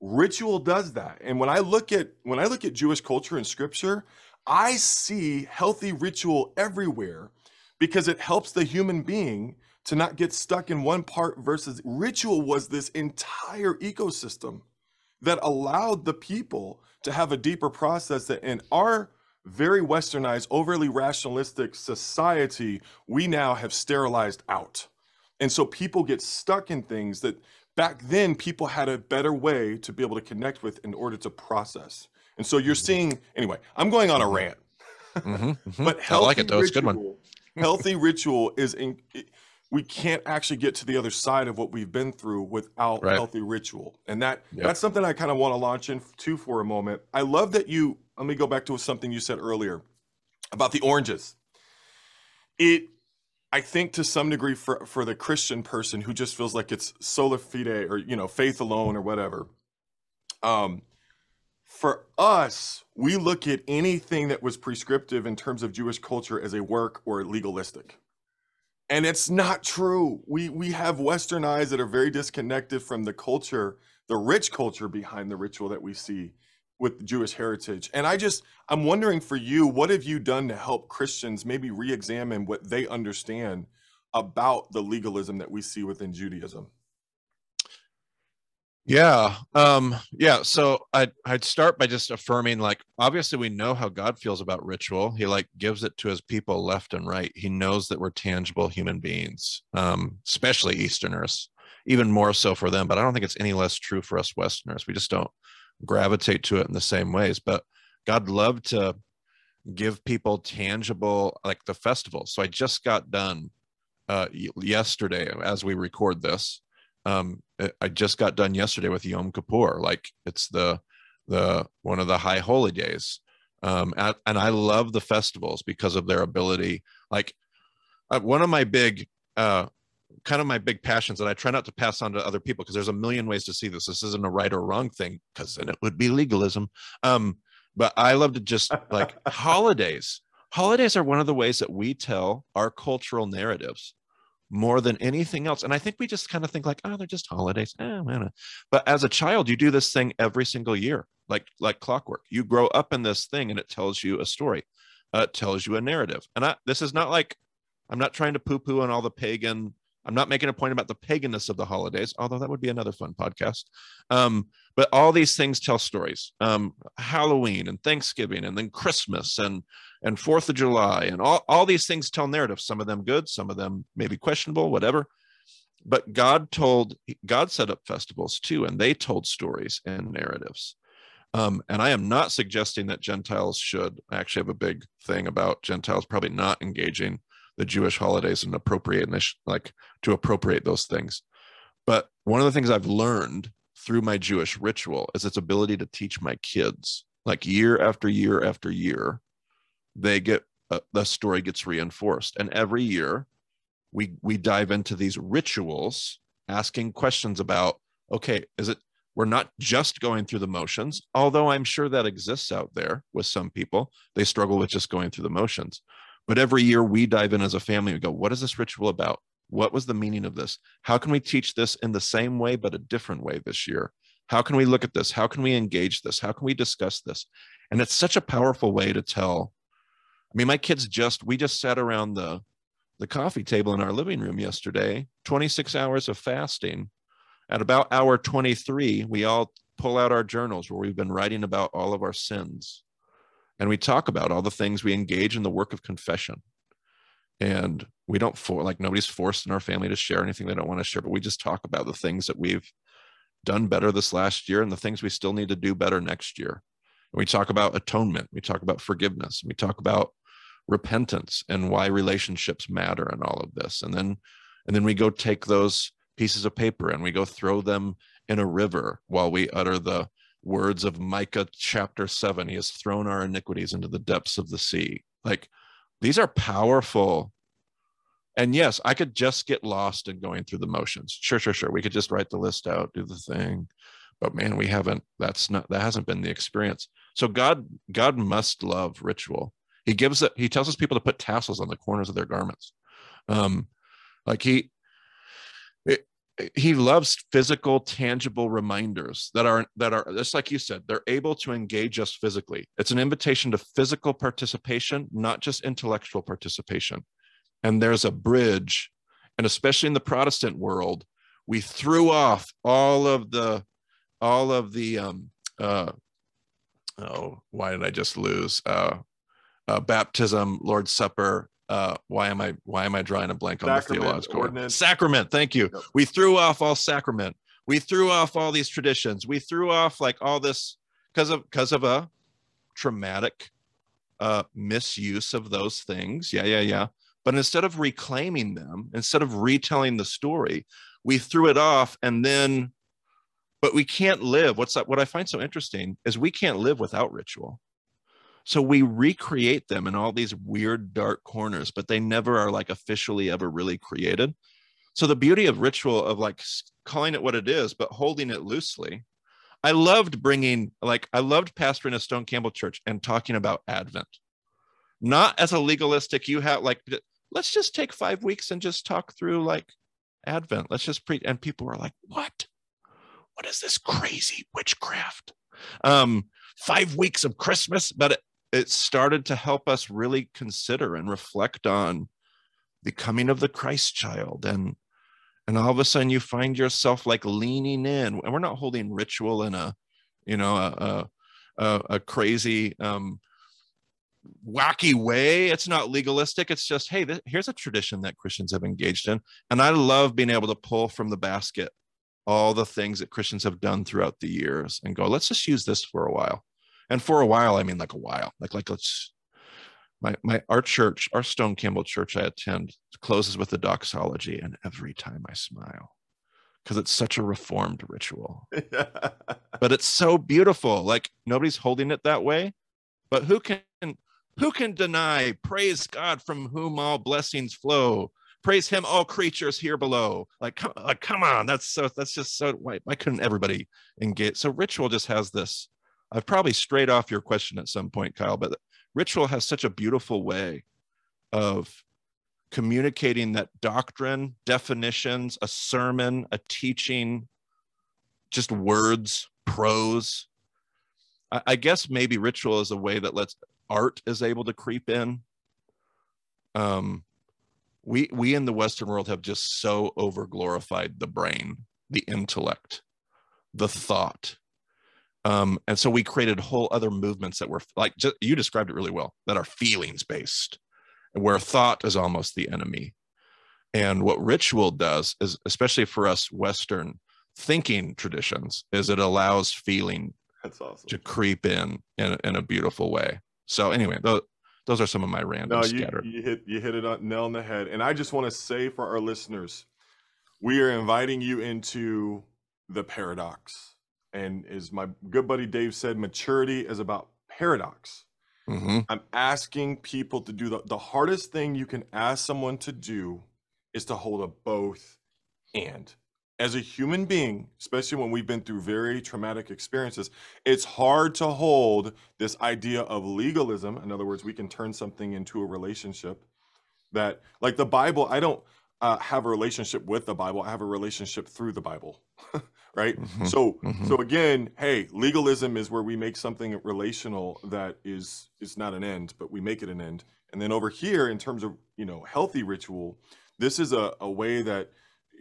Ritual does that. And when I look at when I look at Jewish culture and scripture, I see healthy ritual everywhere because it helps the human being to not get stuck in one part versus ritual was this entire ecosystem that allowed the people to have a deeper process that in our very westernized overly rationalistic society we now have sterilized out. And so people get stuck in things that back then people had a better way to be able to connect with in order to process. And so you're mm-hmm. seeing anyway i'm going on a rant. Mm-hmm, mm-hmm. but I like it though. It's a good one. healthy ritual is in we can't actually get to the other side of what we've been through without right. healthy ritual. And that yep. that's something I kind of want to launch into for a moment. I love that you let me go back to something you said earlier about the oranges. It I think to some degree for for the Christian person who just feels like it's sola fide or you know faith alone or whatever. Um for us, we look at anything that was prescriptive in terms of Jewish culture as a work or legalistic and it's not true. We we have Western eyes that are very disconnected from the culture, the rich culture behind the ritual that we see with Jewish heritage. And I just I'm wondering for you, what have you done to help Christians maybe re-examine what they understand about the legalism that we see within Judaism? Yeah. Um, yeah. So I'd I'd start by just affirming like obviously we know how God feels about ritual. He like gives it to his people left and right. He knows that we're tangible human beings, um, especially Easterners, even more so for them. But I don't think it's any less true for us Westerners. We just don't gravitate to it in the same ways. But God loved to give people tangible like the festival. So I just got done uh yesterday as we record this um, I just got done yesterday with Yom Kippur. Like it's the the one of the high holy days, um, and, and I love the festivals because of their ability. Like uh, one of my big uh, kind of my big passions that I try not to pass on to other people because there's a million ways to see this. This isn't a right or wrong thing because then it would be legalism. Um, but I love to just like holidays. Holidays are one of the ways that we tell our cultural narratives more than anything else. And I think we just kind of think like, oh, they're just holidays. Eh, but as a child, you do this thing every single year, like like clockwork. You grow up in this thing, and it tells you a story. Uh, it tells you a narrative. And I, this is not like I'm not trying to poo-poo on all the pagan. I'm not making a point about the paganness of the holidays, although that would be another fun podcast. Um, but all these things tell stories. Um, Halloween and Thanksgiving, and then Christmas and and Fourth of July, and all, all these things tell narratives, some of them good, some of them maybe questionable, whatever. But God told, God set up festivals too, and they told stories and narratives. Um, and I am not suggesting that Gentiles should. I actually have a big thing about Gentiles probably not engaging the Jewish holidays and appropriating like to appropriate those things. But one of the things I've learned through my Jewish ritual is its ability to teach my kids, like year after year after year, they get uh, the story gets reinforced and every year we we dive into these rituals asking questions about okay is it we're not just going through the motions although i'm sure that exists out there with some people they struggle with just going through the motions but every year we dive in as a family and go what is this ritual about? What was the meaning of this? How can we teach this in the same way but a different way this year? How can we look at this? How can we engage this? How can we discuss this? And it's such a powerful way to tell. I mean, my kids just we just sat around the the coffee table in our living room yesterday, 26 hours of fasting. At about hour 23, we all pull out our journals where we've been writing about all of our sins. And we talk about all the things we engage in the work of confession. And we don't for like nobody's forced in our family to share anything they don't want to share but we just talk about the things that we've done better this last year and the things we still need to do better next year. And we talk about atonement we talk about forgiveness we talk about repentance and why relationships matter and all of this. And then and then we go take those pieces of paper and we go throw them in a river while we utter the words of Micah chapter 7 he has thrown our iniquities into the depths of the sea. Like these are powerful. And yes i could just get lost in going through the motions. Sure sure sure. We could just write the list out do the thing. But man we haven't that's not that hasn't been the experience. So god god must love ritual. He gives it he tells us people to put tassels on the corners of their garments. Um like he he loves physical tangible reminders that are that are just like you said they're able to engage us physically. It's an invitation to physical participation not just intellectual participation. And there's a bridge and especially in the protestant world we threw off all of the all of the um uh oh why did i just lose? Uh, uh baptism lord's supper uh, why am I why am I drawing a blank on sacrament, the theological ordinance. sacrament? Thank you. Yep. We threw off all sacrament. We threw off all these traditions. We threw off like all this because of because of a traumatic uh, misuse of those things. Yeah, yeah, yeah. But instead of reclaiming them, instead of retelling the story, we threw it off and then but we can't live what's that what i find so interesting is we can't live without ritual so we recreate them in all these weird dark corners, but they never are like officially ever really created. So the beauty of ritual of like calling it what it is, but holding it loosely. I loved bringing like I loved pastoring a Stone Campbell church and talking about Advent, not as a legalistic. You have like let's just take five weeks and just talk through like Advent. Let's just pre and people were like, what? What is this crazy witchcraft? Um, five weeks of Christmas, but it, started to help us really consider and reflect on the coming of the Christ child. And and all of a sudden you find yourself like leaning in and we're not holding ritual in a you know a a, a crazy um wacky way. It's not legalistic. It's just hey th- here's a tradition that christians have engaged in. And i love being able to pull from the basket all the things that christians have done throughout the years and go let's just use this for a while and for a while i mean like a while like like let's my my our church our stone campbell church i attend closes with the doxology and every time i smile because it's such a reformed ritual. But it's so beautiful like nobody's holding it that way but who can who can deny praise god from whom all blessings flow. Praise him all creatures here below. Like come, like, come on that's so that's just so why, why couldn't everybody engage so ritual just has this I've probably strayed off your question at some point, Kyle, but ritual has such a beautiful way of communicating that doctrine, definitions, a sermon, a teaching, just words, prose. I, I guess maybe ritual is a way that lets art is able to creep in. Um, we we in the Western world have just so over glorified the brain, the intellect, the thought, um, and so we created whole other movements that were like just, you described it really well that are feelings based where thought is almost the enemy. And what ritual does is especially for us western thinking traditions is it allows feeling awesome. to creep in in, in a beautiful way. So anyway those, those are some of my random no, you, you hit you hit it on nail on the head. And i just want to say for our listeners we are inviting you into the paradox and as my good buddy Dave said, maturity is about paradox. Mm-hmm. I'm asking people to do the, the hardest thing you can ask someone to do is to hold a both and. As a human being, especially when we've been through very traumatic experiences, it's hard to hold this idea of legalism. In other words, we can turn something into a relationship that, like the Bible, I don't uh, have a relationship with the Bible, I have a relationship through the Bible. right mm-hmm. so mm-hmm. so again hey legalism is where we make something relational that is is not an end but we make it an end and then over here in terms of you know healthy ritual this is a, a way that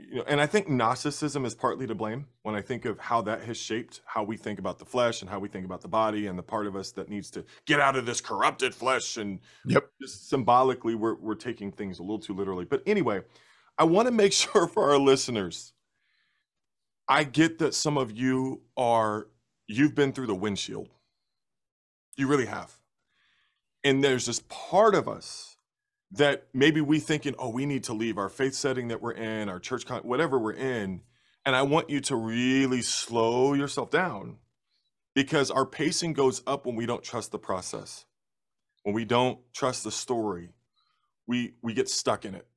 you know, and I think Gnosticism is partly to blame when I think of how that has shaped how we think about the flesh and how we think about the body and the part of us that needs to get out of this corrupted flesh. And Yep. just symbolically, we're, we're taking things a little too literally. But anyway, I want to make sure for our listeners, I get that some of you are, you've been through the windshield. You really have. And there's this part of us that maybe we thinking, oh, we need to leave our faith setting that we're in, our church, con- whatever we're in. And I want you to really slow yourself down because our pacing goes up when we don't trust the process. When we don't trust the story, we we get stuck in it.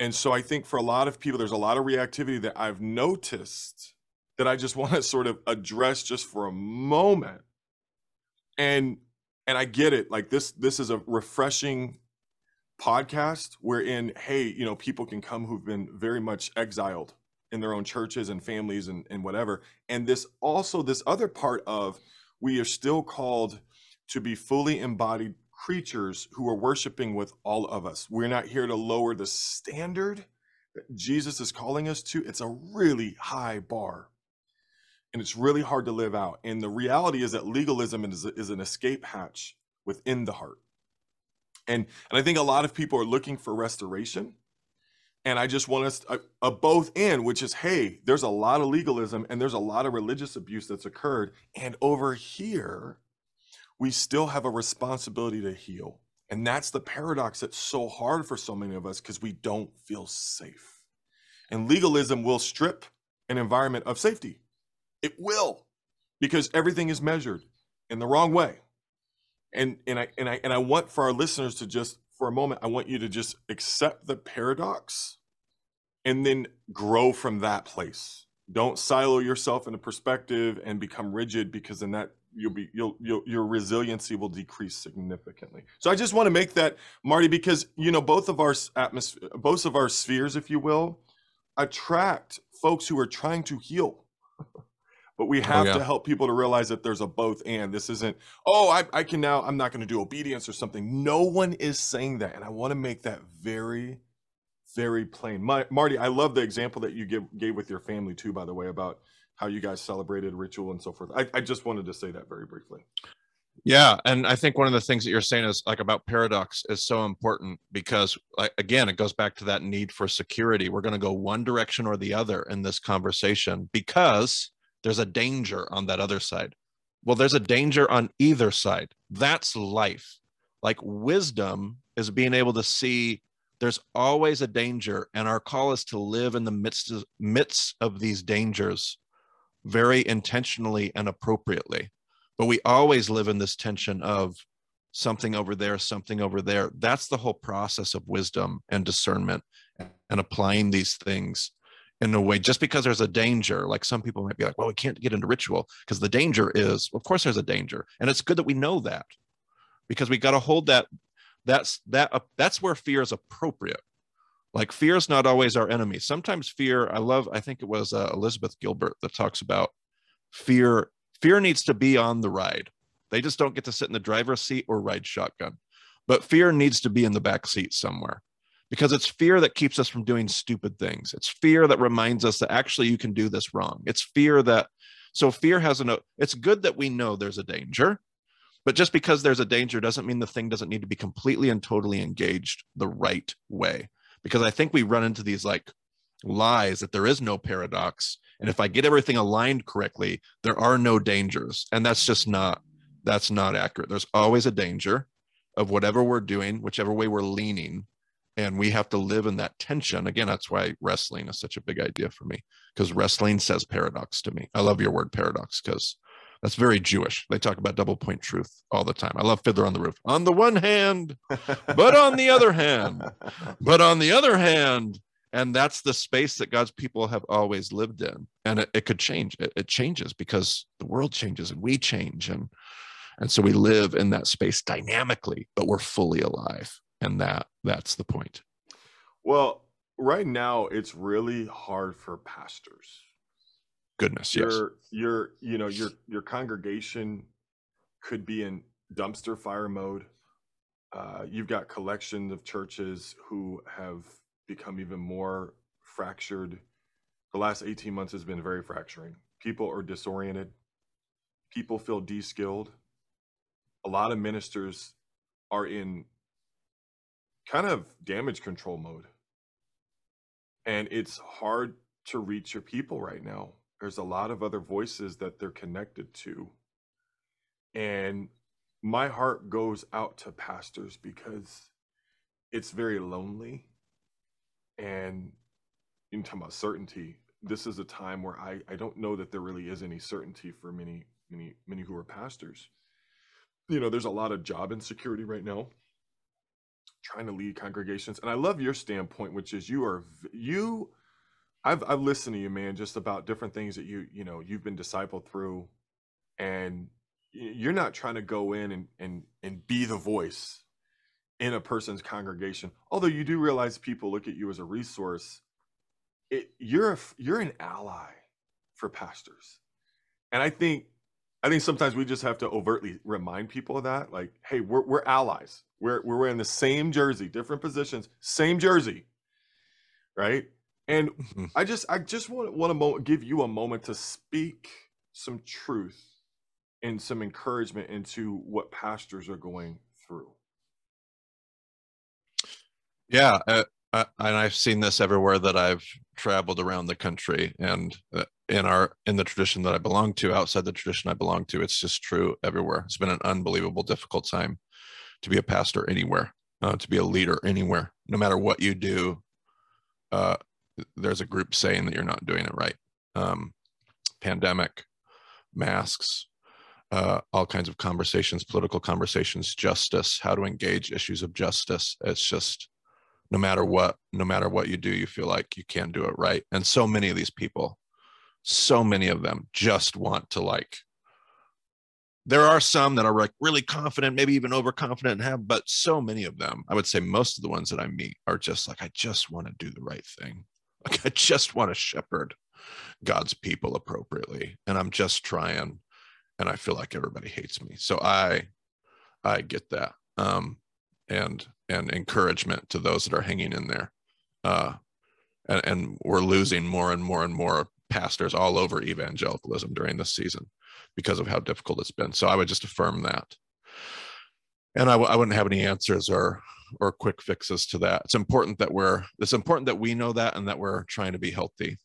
And so I think for a lot of people, there's a lot of reactivity that I've noticed that I just want to sort of address just for a moment. And and I get it. Like this, this is a refreshing podcast wherein, hey, you know, people can come who've been very much exiled in their own churches and families and, and whatever. And this also, this other part of we are still called to be fully embodied creatures who are worshiping with all of us. We're not here to lower the standard that Jesus is calling us to. It's a really high bar and it's really hard to live out. And the reality is that legalism is, is an escape hatch within the heart. And, and I think a lot of people are looking for restoration. And I just want us a, a both in, which is, hey, there's a lot of legalism and there's a lot of religious abuse that's occurred. And over here, we still have a responsibility to heal. And that's the paradox that's so hard for so many of us because we don't feel safe. And legalism will strip an environment of safety. It will, because everything is measured in the wrong way. And and I and I and I want for our listeners to just for a moment, I want you to just accept the paradox and then grow from that place. Don't silo yourself in a perspective and become rigid because then that you'll be you'll, you'll your resiliency will decrease significantly. So I just want to make that Marty because you know both of our atmosphere both of our spheres if you will attract folks who are trying to heal but we oh, have oh, yeah. to help people to realize that there's a both and this isn't oh i, I can now i'm not going to do obedience or something no one is saying that and i want to make that very very plain My, marty i love the example that you give, gave with your family too by the way about how you guys celebrated ritual and so forth I, I just wanted to say that very briefly yeah and i think one of the things that you're saying is like about paradox is so important because like again it goes back to that need for security we're going to go one direction or the other in this conversation because there's a danger on that other side. Well, there's a danger on either side. That's life. Like wisdom is being able to see there's always a danger, and our call is to live in the midst of, midst of these dangers very intentionally and appropriately. But we always live in this tension of something over there, something over there. That's the whole process of wisdom and discernment and applying these things in a way just because there's a danger like some people might be like well we can't get into ritual because the danger is of course there's a danger and it's good that we know that because we got to hold that that's that uh, that's where fear is appropriate like fear is not always our enemy sometimes fear i love i think it was uh, elizabeth gilbert that talks about fear fear needs to be on the ride they just don't get to sit in the driver's seat or ride shotgun but fear needs to be in the back seat somewhere because it's fear that keeps us from doing stupid things. It's fear that reminds us that actually you can do this wrong. It's fear that, so fear has a, it's good that we know there's a danger, but just because there's a danger doesn't mean the thing doesn't need to be completely and totally engaged the right way. Because I think we run into these like lies that there is no paradox. And if I get everything aligned correctly, there are no dangers. And that's just not, that's not accurate. There's always a danger of whatever we're doing, whichever way we're leaning and we have to live in that tension again that's why wrestling is such a big idea for me because wrestling says paradox to me i love your word paradox because that's very jewish. They talk about double point truth all the time. I love fiddler on the roof. On the one hand but on the other hand but on the other hand and that's the space that god's people have always lived in. And it, it could change. It, it changes because the world changes and we change. And and so we live in that space dynamically but we're fully alive. And that that's the point. Well right now it's really hard for pastors goodness your, yes your you know your your congregation could be in dumpster fire mode uh, you've got collections of churches who have become even more fractured. The last 18 months has been very fracturing. People are disoriented. People feel de-skilled. A lot of ministers are in kind of damage control mode. And it's hard to reach your people right now. There's a lot of other voices that they're connected to. And my heart goes out to pastors because it's very lonely. And in talking about certainty, this is a time where I, I don't know that there really is any certainty for many, many, many who are pastors. You know, there's a lot of job insecurity right now trying to lead congregations. And I love your standpoint, which is you are you I've I've listened to you, man, just about different things that you, you know, you've been discipled through and you're not trying to go in and and and be the voice in a person's congregation. Although you do realize people look at you as a resource, it, you're a, you're an ally for pastors. And I think I think sometimes we just have to overtly remind people of that. Like, hey, we're we're allies. We're we're wearing the same jersey, different positions, same jersey, right? And mm-hmm. I just I just want want to mo- give you a moment to speak some truth and some encouragement into what pastors are going through. Yeah, uh, uh, and I've seen this everywhere that I've traveled around the country, and uh, in our in the tradition that I belong to, outside the tradition I belong to, it's just true everywhere. It's been an unbelievable difficult time to be a pastor anywhere, uh, to be a leader anywhere, no matter what you do. Uh, there's a group saying that you're not doing it right. Um, pandemic, masks, uh, all kinds of conversations, political conversations, justice, how to engage issues of justice. It's just no matter what, no matter what you do, you feel like you can't do it right. And so many of these people, so many of them just want to like. There are some that are like really confident, maybe even overconfident and have, but so many of them, I would say most of the ones that I meet are just like, I just want to do the right thing. Like I just want to shepherd God's people appropriately. And I'm just trying and I feel like everybody hates me. So I I get that. Um, and and encouragement to those that are hanging in there. Uh, and, and we're losing more and more and more pastors all over evangelicalism during this season because of how difficult it's been. So I would just affirm that. And I w- I wouldn't have any answers or or quick fixes to that. It's important that we're it's important that we know that and that we're trying to be healthy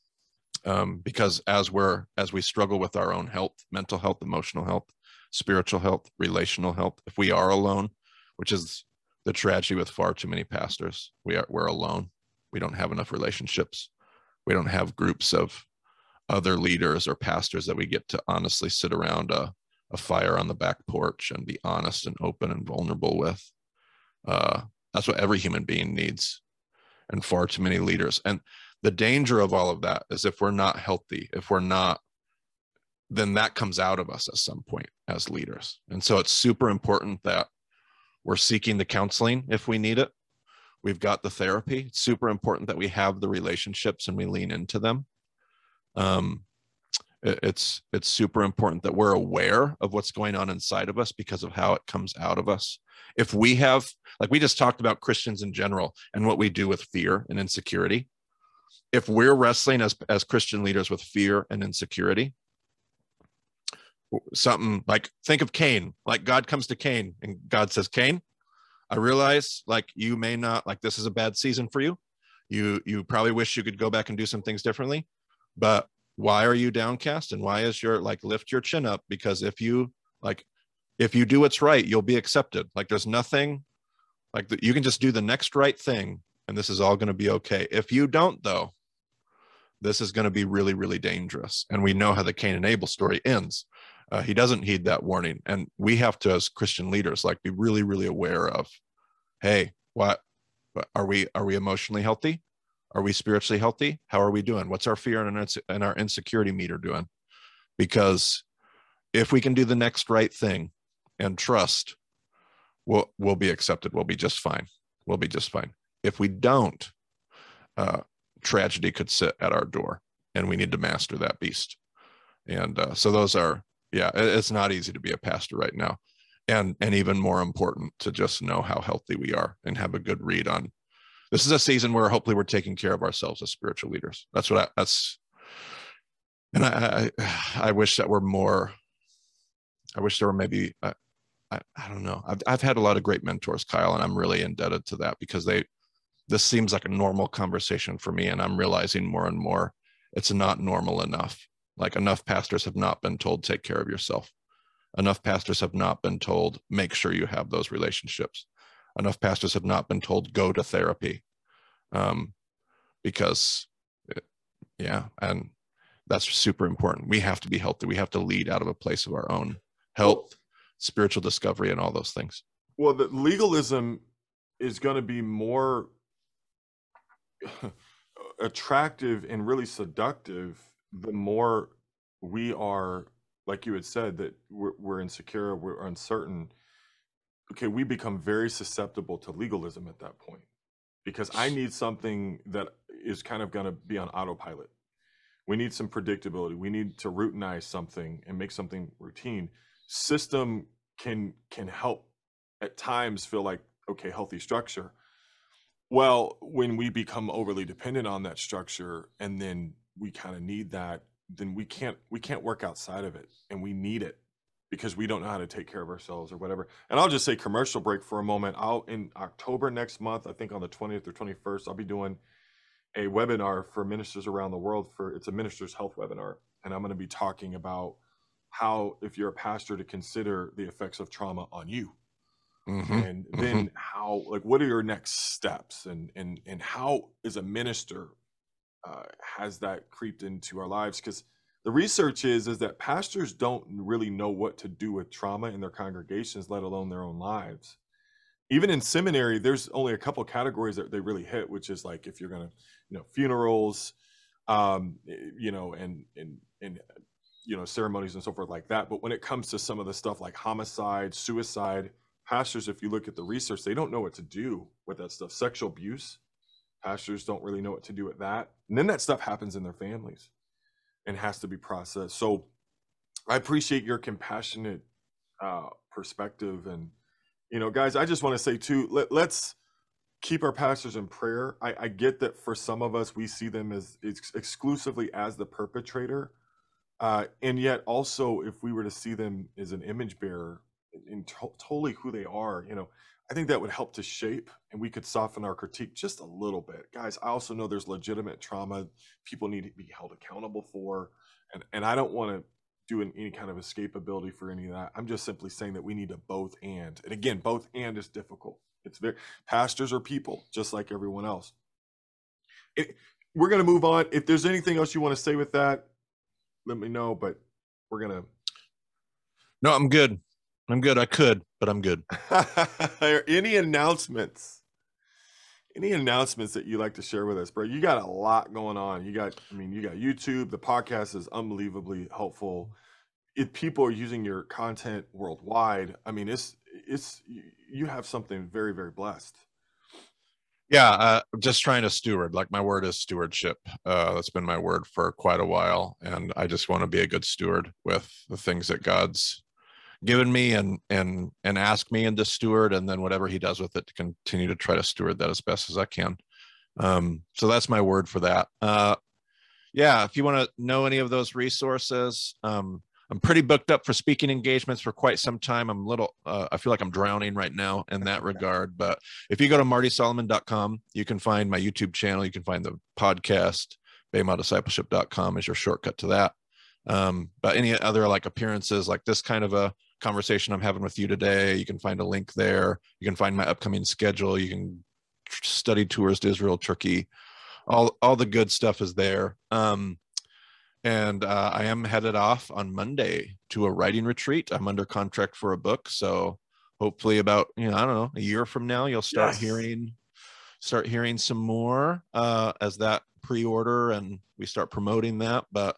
um, because as we're as we struggle with our own health mental health emotional health spiritual health relational health if we are alone which is the tragedy with far too many pastors we are we're alone. We don't have enough relationships. We don't have groups of other leaders or pastors that we get to honestly sit around a, a fire on the back porch and be honest and open and vulnerable with. Uh, that's what every human being needs and far too many leaders. And the danger of all of that is if we're not healthy if we're not then that comes out of us at some point as leaders. And so it's super important that we're seeking the counseling if we need it. We've got the therapy. It's super important that we have the relationships and we lean into them. Um, it's it's super important that we're aware of what's going on inside of us because of how it comes out of us if we have like we just talked about christians in general and what we do with fear and insecurity if we're wrestling as as Christian leaders with fear and insecurity, something like think of Cain, like God comes to Cain and God says, Cain, I realize like you may not like this is a bad season for you. You you probably wish you could go back and do some things differently, but why are you downcast and why is your like lift your chin up because if you like if you do what's right you'll be accepted like there's nothing like you can just do the next right thing and this is all going to be okay if you don't though this is going to be really, really dangerous. And we know how the Cain and Abel story ends. Uh, he doesn't heed that warning. And we have to, as Christian leaders, like be really, really aware of, hey, what are we? Are we emotionally healthy? Are we spiritually healthy? How are we doing? What's our fear and our, insecurity meter doing? Because if we can do the next right thing and trust, we'll we'll be accepted. We'll be just fine. We'll be just fine. If we don't, uh, tragedy could sit at our door and we need to master that beast and uh, so those are yeah it's not easy to be a pastor right now and and even more important to just know how healthy we are and have a good read on this is a season where hopefully we're taking care of ourselves as spiritual leaders. That's what I, that's, and I, I, I wish that were more, I wish there were maybe, uh, I, I don't know. I've, I've had a lot of great mentors, Kyle, and I'm really indebted to that because they, this seems like a normal conversation for me. And I'm realizing more and more it's not normal enough. Like enough pastors have not been told, take care of yourself. Enough pastors have not been told, make sure you have those relationships. Enough pastors have not been told, go to therapy. Um, because, yeah, and that's super important. We have to be healthy. We have to lead out of a place of our own health, spiritual discovery, and all those things. Well, the legalism is going to be more attractive and really seductive the more we are like you had said that we're, we're insecure we're uncertain okay we become very susceptible to legalism at that point because i need something that is kind of going to be on autopilot. We need some predictability. We need to routinize something and make something routine. System can can help at times feel like okay healthy structure. Well when we become overly dependent on that structure and then we kind of need that then we can't we can't work outside of it and we need it because we don't know how to take care of ourselves or whatever and i'll just say commercial break for a moment i'll in october next month i think on the 20th or 21st i'll be doing a webinar for ministers around the world for it's a ministers health webinar and i'm going to be talking about how if you're a pastor to consider the effects of trauma on you mm-hmm. and mm-hmm. then mm-hmm. how like what are your next steps and and and how is a minister uh, has that creeped into our lives because the research is is that pastors don't really know what to do with trauma in their congregations let alone their own lives. Even in seminary there's only a couple categories that they really hit which is like if you're gonna you know funerals um you know and and and you know ceremonies and so forth like that. But when it comes to some of the stuff like homicide suicide pastors if you look at the research they don't know what to do with that stuff. Sexual abuse pastors don't really know what to do with that. And then that stuff happens in their families and has to be processed. So i appreciate your compassionate uh, perspective and you know guys i just want to say too let, let's keep our pastors in prayer. I, I get that for some of us we see them as ex- exclusively as the perpetrator uh, and yet also if we were to see them as an image bearer in to- totally who they are, you know, I think that would help to shape and we could soften our critique just a little bit. Guys, I also know there's legitimate trauma people need to be held accountable for. And, and I don't want to do an, any kind of escapability for any of that. I'm just simply saying that we need to both and. And again, both and is difficult. It's very, pastors are people just like everyone else. It, we're going to move on. If there's anything else you want to say with that, let me know. But we're going to. No, I'm good. I'm good. I could, but I'm good. Any announcements? Any announcements that you like to share with us, bro? You got a lot going on. You got, I mean, you got YouTube. The podcast is unbelievably helpful. If people are using your content worldwide, I mean, it's it's you have something very very blessed. Yeah, uh, just trying to steward. Like my word is stewardship. Uh, that's been my word for quite a while, and I just want to be a good steward with the things that God's given me and and and ask me and to steward and then whatever he does with it to continue to try to steward that as best as i can. Um, so that's my word for that. Uh, yeah if you want to know any of those resources um, i'm pretty booked up for speaking engagements for quite some time. I'm a little uh, i feel like i'm drowning right now in that regard but if you go to martysolomon.com you can find my youtube channel. You can find the podcast bemadiscipleship.com is your shortcut to that. Um, but any other like appearances like this kind of a conversation I'm having with you today. You can find a link there. You can find my upcoming schedule. You can study tours to Israel, Turkey. All all the good stuff is there. Um, and uh, I am headed off on Monday to a writing retreat. I'm under contract for a book, so hopefully about you know I don't know a year from now you'll start yes. hearing start hearing some more uh, as that pre-order and we start promoting that. But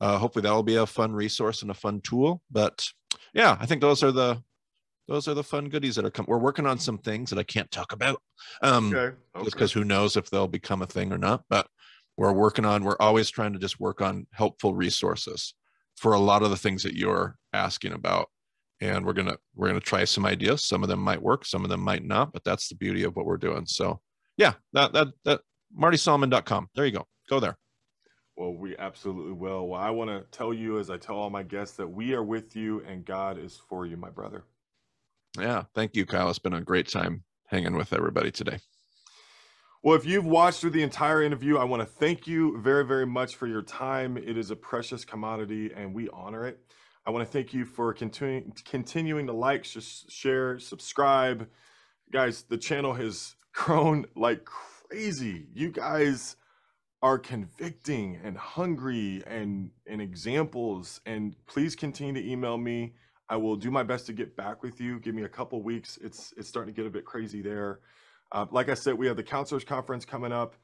uh, hopefully that'll be a fun resource and a fun tool. But yeah, I think those are the those are the fun goodies that are coming. We're working on some things that I can't talk about, um, okay. Okay. just because who knows if they'll become a thing or not. But we're working on. We're always trying to just work on helpful resources for a lot of the things that you're asking about, and we're gonna we're gonna try some ideas. Some of them might work, some of them might not. But that's the beauty of what we're doing. So Yeah, that that that martysolomon.com. There you go. Go there. Well, we absolutely will. Well, I want to tell you, as I tell all my guests, that we are with you and God is for you, my brother. Yeah. Thank you, Kyle. It's been a great time hanging with everybody today. Well, if you've watched through the entire interview, I want to thank you very, very much for your time. It is a precious commodity and we honor it. I want to thank you for continuing continuing to like, sh- share, subscribe. Guys, the channel has grown like crazy. You guys are convicting and hungry and and examples and please continue to email me. I will do my best to get back with you. Give me a couple weeks. It's it's starting to get a bit crazy there. Uh, like I said, we have the counselors conference coming up.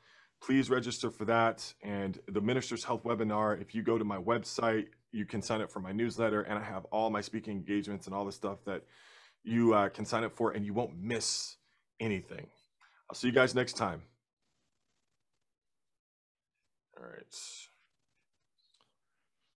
Please register for that and the Ministers Health webinar. If you go to my website, you can sign up for my newsletter, and I have all my speaking engagements and all the stuff that you uh, can sign up for, and you won't miss anything. I'll see you guys next time. All right.